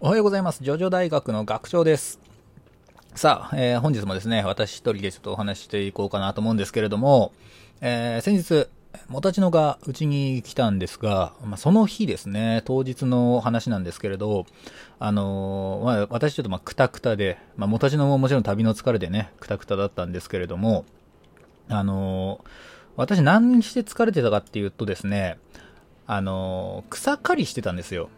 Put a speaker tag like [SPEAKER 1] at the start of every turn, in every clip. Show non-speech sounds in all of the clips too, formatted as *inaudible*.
[SPEAKER 1] おはようございます。ジョジョ大学の学長です。さあ、えー本日もですね、私一人でちょっとお話ししていこうかなと思うんですけれども、えー先日、もたちのがうちに来たんですが、まあ、その日ですね、当日の話なんですけれど、あのーまあ、私ちょっとまあ、くたくたで、まあ、もたちのももちろん旅の疲れでね、くたくただったんですけれども、あのー私何して疲れてたかっていうとですね、あのー草刈りしてたんですよ。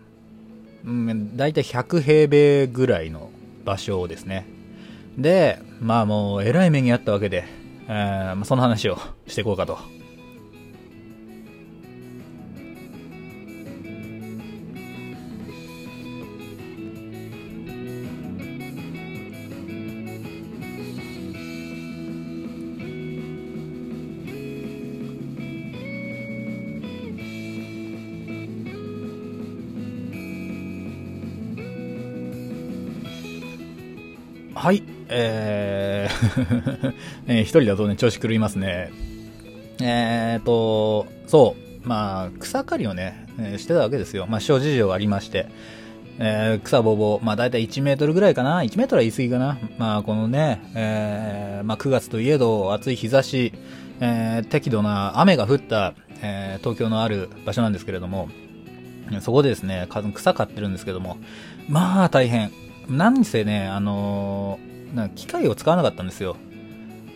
[SPEAKER 1] うん、大体100平米ぐらいの場所ですね。で、まあもう、えらい目にあったわけで、えー、その話をしていこうかと。はい、えー *laughs* え一人だとね、調子狂いますね。えーと、そう、まあ、草刈りをね、してたわけですよ。まあ、諸事情がありまして。えー草ぼぼう、まあ、だいたい1メートルぐらいかな。1メートルは言い過ぎかな。まあ、このね、えーまあ、9月といえど、暑い日差し、えー適度な雨が降った、えー東京のある場所なんですけれども、そこでですね、草刈ってるんですけども、まあ大変。何せね、あのーな機械を使わなかったんですよ。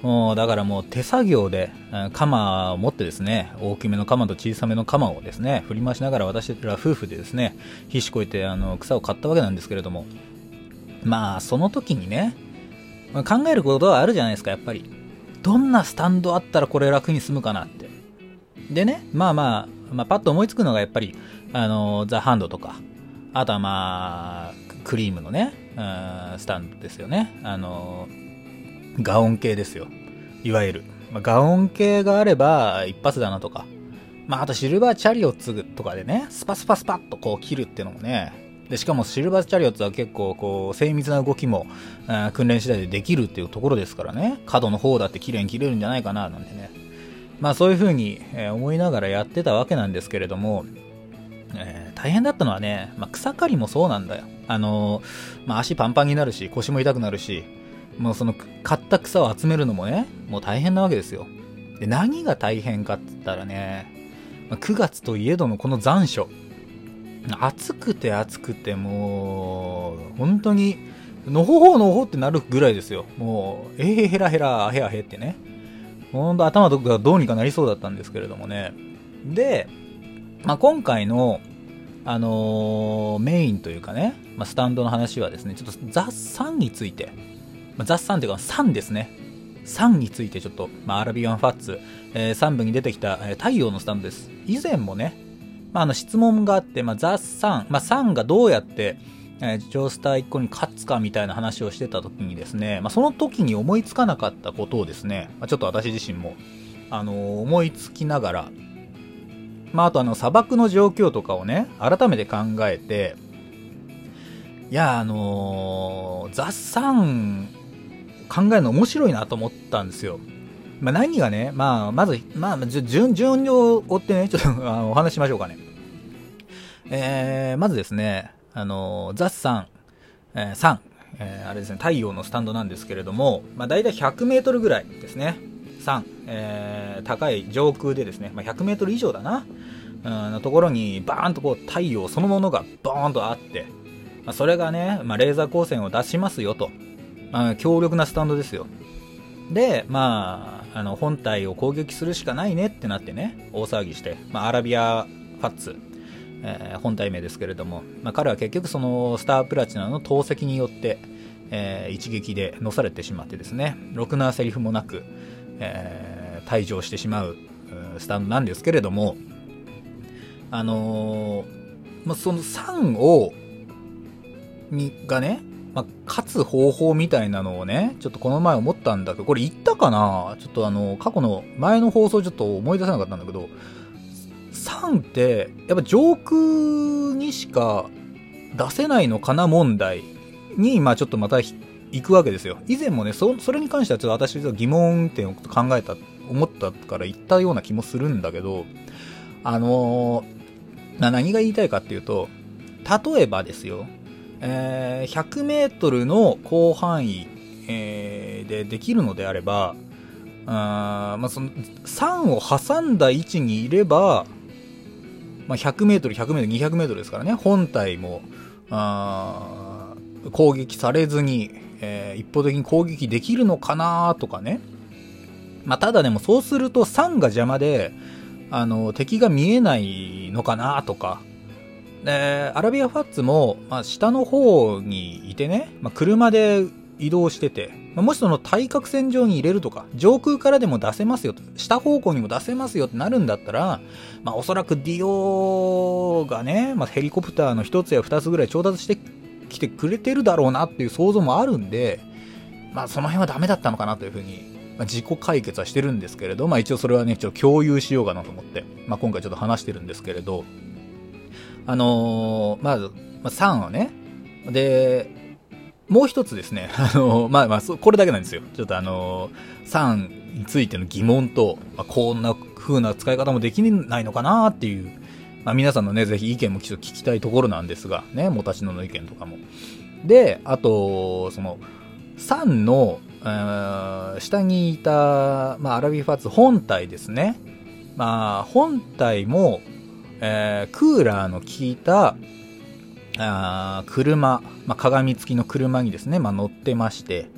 [SPEAKER 1] もう、だからもう手作業で、鎌を持ってですね、大きめの鎌と小さめの鎌をですね、振り回しながら私ら夫婦でですね、必死こいてあの草を刈ったわけなんですけれども、まあ、その時にね、考えることはあるじゃないですか、やっぱり。どんなスタンドあったらこれ楽に済むかなって。でね、まあまあ、まあ、パッと思いつくのがやっぱり、あの、ザ・ハンドとか、あとはまあ、クリームのね、スタンドですよね。あの、ガオン系ですよ。いわゆる。まあ、ガオン系があれば一発だなとか。まあ、あとシルバーチャリオッツとかでね、スパスパスパッとこう切るっていうのもね、で、しかもシルバーチャリオッツは結構こう精密な動きも、あ訓練次第でできるっていうところですからね、角の方だって綺麗に切れるんじゃないかな、なんてね。まあそういう風に、え思いながらやってたわけなんですけれども、え大変だったのはね、まあ、草刈りもそうなんだよ。あのーまあ、足パンパンになるし、腰も痛くなるし、もうその刈った草を集めるのもね、もう大変なわけですよ。で、何が大変かって言ったらね、まあ9月といえどのこの残暑。暑くて暑くてもう、本当に、のほほのほってなるぐらいですよ。もう、えへへらへら、あへあへってね。ほんと頭がどうにかなりそうだったんですけれどもね。で、まあ、今回の、あのメインというかね、まあ、スタンドの話はですね、ちょっとザ・サンについて、まあ、ザ・サンというか、サンですね。サンについてちょっと、まあ、アラビアンファッツ、え3部に出てきた、えー太陽のスタンドです。以前もね、まあ、あの質問があって、まあ、ザ・サン、まあ、サンがどうやって、えージョースター1個に勝つかみたいな話をしてた時にですね、まあ、その時に思いつかなかったことをですね、まあ、ちょっと私自身も、あのー思いつきながら、まあ、あとあの砂漠の状況とかをね、改めて考えて、いや、あのー、ザ・サン考えるの面白いなと思ったんですよ。まあ、何がね、まあ、まず、まあ、順、順序を追ってね、ちょっとあのお話ししましょうかね。えー、まずですね、あのー、ザ・サン、えー、サン、えーあれですね、太陽のスタンドなんですけれども、まあ、大体100メートルぐらいですね。3、えー高い上空でですね、まあ、100メートル以上だな、のところにバーンとこう太陽そのものがボーンとあって、まあ、それがね、まあ、レーザー光線を出しますよと、まあ、強力なスタンドですよ。で、まあ、あの本体を攻撃するしかないねってなってね、大騒ぎして、まあ、アラビアファッツ、えー本体名ですけれども、まあ、彼は結局そのスタープラチナの投石によって、えー一撃でのされてしまってですね、ろくなセリフもなく、えー退場してしまうスタンドなんですけれども、あのーまあ、その3を、に、がね、まあ、勝つ方法みたいなのをね、ちょっとこの前思ったんだけど、これ言ったかな？ちょっとあの、過去の前の放送ちょっと思い出せなかったんだけど、3って、やっぱ上空にしか出せないのかな問題に、まあちょっとまた行くわけですよ。以前もね、それに関してはちょっと私は疑問点を考えた、思ったから言ったような気もするんだけど、あのー何が言いたいかっていうと、例えばですよ、えー、100メートルの広範囲、えー、でできるのであれば、あまあ、その3を挟んだ位置にいれば、まあ、100メートル、100メートル、200メートルですからね、本体も、あ攻撃されずに、えー、一方的に攻撃できるのかなとかね。まあ、ただでもそうすると3が邪魔で、あの、敵が見えないのかなとか、で、アラビアファッツも、まあ、下の方にいてね、まあ、車で移動してて、まあ、もしその対角線上に入れるとか、上空からでも出せますよと、下方向にも出せますよってなるんだったら、まあ、おそらくディオがね、まあ、ヘリコプターの1つや2つぐらい調達してきてくれてるだろうなっていう想像もあるんで、まあ、その辺はダメだったのかなというふうに、まあ、自己解決はしてるんですけれど、まあ、一応それはね、ちょっと共有しようかなと思って、まあ、今回ちょっと話してるんですけれど、あのー、まず、まあ、3はね、で、もう一つですね、*laughs* あのー、まあまあ、これだけなんですよ。ちょっとあのー、3についての疑問と、まあ、こんな風な使い方もできないのかなっていう、まあ、皆さんのね、ぜひ意見もちょっと聞きたいところなんですが、ね、もたしのの意見とかも。で、あと、その、3の、えー、下にいた、まあ、アラビファツ本体ですね。まあ、本体も、えー、クーラーの効いたあ車、まあ、鏡付きの車にですね、まあ、乗ってまして、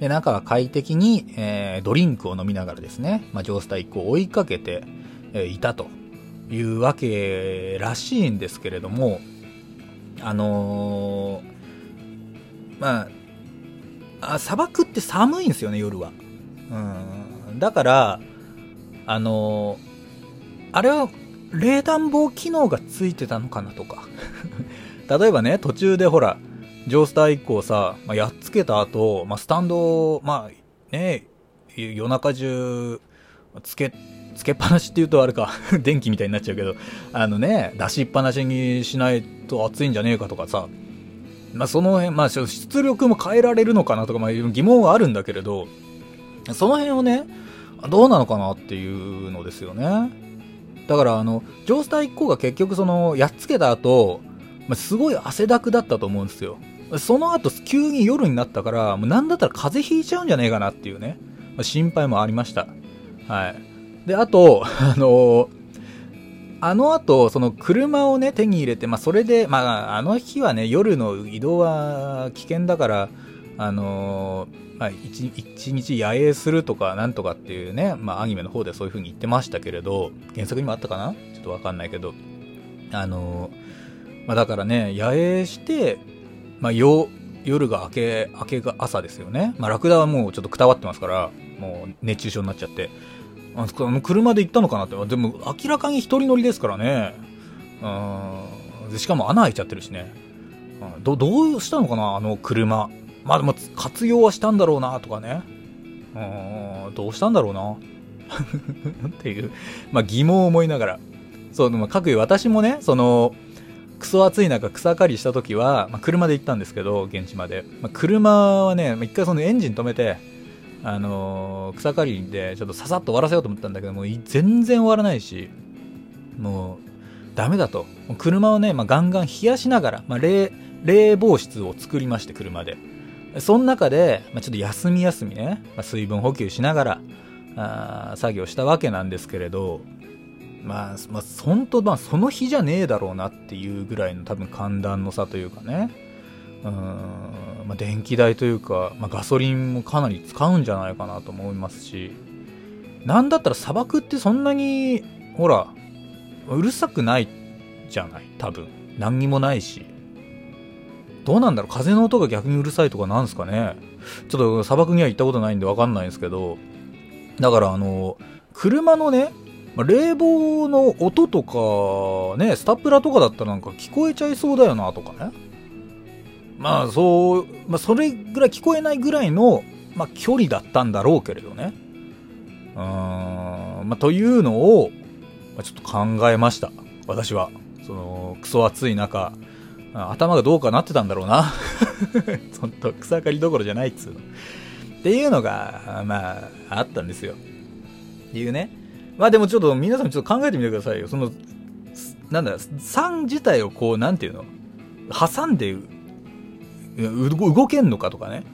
[SPEAKER 1] で中は快適に、えー、ドリンクを飲みながらですね、まあ、ジョースター1個を追いかけて、えー、いたというわけらしいんですけれども、あのー、まあ、砂漠って寒いんですよね、夜は。うん。だから、あのー、あれは冷暖房機能がついてたのかなとか *laughs* 例えばね、途中でほら、ジョースター1個さ、まあ、やっつけた後、まあ、スタンド、まあ、ね、夜中中、つけ、つけっぱなしって言うとあれか *laughs* 電気みたいになっちゃうけど、あのね、出しっぱなしにしないと暑いんじゃねえかとかさ、まあ、その辺、まあ、出力も変えられるのかなとか、まあ、疑問はあるんだけれど、その辺をね、どうなのかなっていうのですよね。だからあの、ジョースター1個が結局その、やっつけた後、まあ、すごい汗だくだったと思うんですよ。その後、急に夜になったから、もうなんだったら風邪ひいちゃうんじゃねえかなっていうね、まあ、心配もありました。はい。で、あと、*laughs* あのあの後、その車をね、手に入れて、まあ、それで、まあ、あの日はね、夜の移動は危険だから、あのまあ、一日野営するとかなんとかっていうね、まあ、アニメの方でそういう風に言ってましたけれど、原作にもあったかな？ちょっとわかんないけど、あのまあ、だからね、野営して、まあ、夜が明け、明けが朝ですよね。まあ、ラクダはもうちょっとくたわってますから、もう熱中症になっちゃって。あの車で行ったのかなって。でも明らかに一人乗りですからね。うん。しかも穴開いちゃってるしね。ど、どうしたのかなあの車。まあでも活用はしたんだろうなとかね。うん、どうしたんだろうな *laughs* っていう、まあ疑問を思いながら。そう、でも各位私もね、その、クソ暑い中草刈りした時は、まあ、車で行ったんですけど、現地まで。まあ、車はね、一回そのエンジン止めて、あの、草刈りでちょっとささっと終わらせようと思ったんだけど、もう全然終わらないし、もう、ダメだと。車をね、まあ、ガンガン冷やしながら、まあ、冷、冷房室を作りまして、車で。その中で、まあ、ちょっと休み休みね、まあ、水分補給しながら、あ作業したわけなんですけれど、まあ、まあ、本当、まあ、その日じゃねえだろうなっていうぐらいの多分寒暖の差というかね、うん、まあ、電気代というか、まあ、ガソリンもかなり使うんじゃないかなと思いますし、なんだったら砂漠ってそんなに、ほら、うるさくないじゃない、多分。何にもないし。どうなんだろう風の音が逆にうるさいとかなんすかねちょっと砂漠には行ったことないんでわかんないんですけど、だからあの、車のね、冷房の音とか、ね、スタプラとかだったらなんか聞こえちゃいそうだよなとかね。まあそう、まあそれぐらい聞こえないぐらいの、まあ距離だったんだろうけれどね。うーん、まあというのを、まあ、ちょっと考えました。私は。その、クソ暑い中、頭がどうかなってたんだろうな。*laughs* 本当草刈りどころじゃないっつうの。っていうのが、まあ、あったんですよ。っていうね。まあでもちょっと皆さんちょっと考えてみてくださいよ。その、なんだ、3自体をこう、なんていうの？挟んで動けんのかとかね。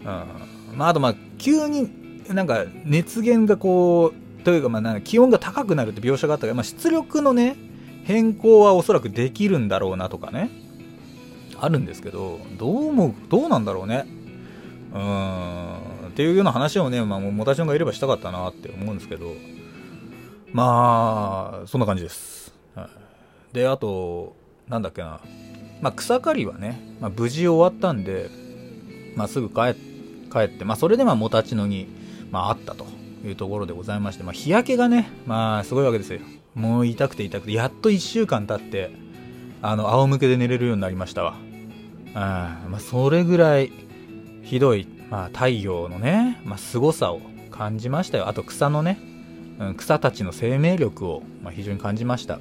[SPEAKER 1] うん。まあ、あとまあ、急になんか熱源がこう、というかまあなんか気温が高くなるって描写があったから、まあ、出力のね、変更はおそらくできるんだろうなとかね。あるんですけど、どうも、どうなんだろうね。うーん。っていうような話をね、まあ、もたちゃんがいればしたかったなって思うんですけど、まあ、そんな感じです。はい、で、あと、なんだっけな。まあ、草刈りはね、まあ、無事終わったんで、まあ、すぐ帰帰って、まあ、それでまあ、もたちのに、まあ、あったというところでございまして、まあ、日焼けがね、まあ、すごいわけですよ。もう痛くて痛くて、やっと1週間経って、あの、仰向けで寝れるようになりましたわ。あまあ、それぐらい、ひどい、まあ、太陽のね、まあ、凄さを感じましたよ。あと草のね、草たちの生命力を、まあ、非常に感じました。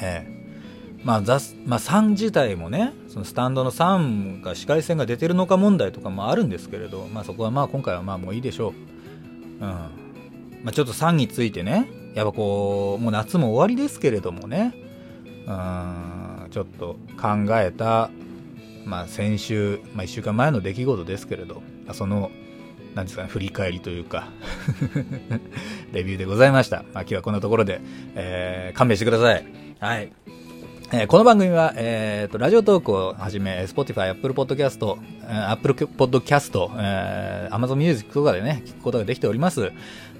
[SPEAKER 1] ええまあ、ザ、まあ、3自体もね、そのスタンドの3が視界線が出てるのか問題とかもあるんですけれど、まあ、そこはまあ今回はまあもういいでしょう。うん。まあ、ちょっと3についてね、やっぱこう、もう夏も終わりですけれどもね、うん、ちょっと考えた、まあ、先週、まあ、1週間前の出来事ですけれど、その、なんですかね、振り返りというか *laughs* レビューでございました。まあ、今日はこんなところで、えー、勘弁してください。はい。えー、この番組は、えーと、ラジオトークをはじめ、Spotify、Apple Podcast、Apple Podcast、えー、Amazon Music とかでね、聞くことができております。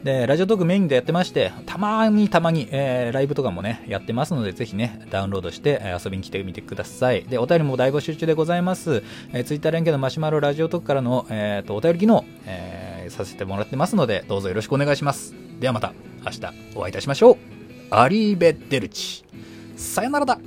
[SPEAKER 1] で、ラジオトークメインでやってまして、たまにたまに、えー、ライブとかもね、やってますので、ぜひね、ダウンロードして、遊びに来てみてください。で、お便りも大募集中でございます。えー、Twitter 連携のマシュマロラジオトークからの、えーと、お便り機能、えー、させてもらってますので、どうぞよろしくお願いします。ではまた、明日お会いいたしましょう。アリーベッ・デルチ。さよならだ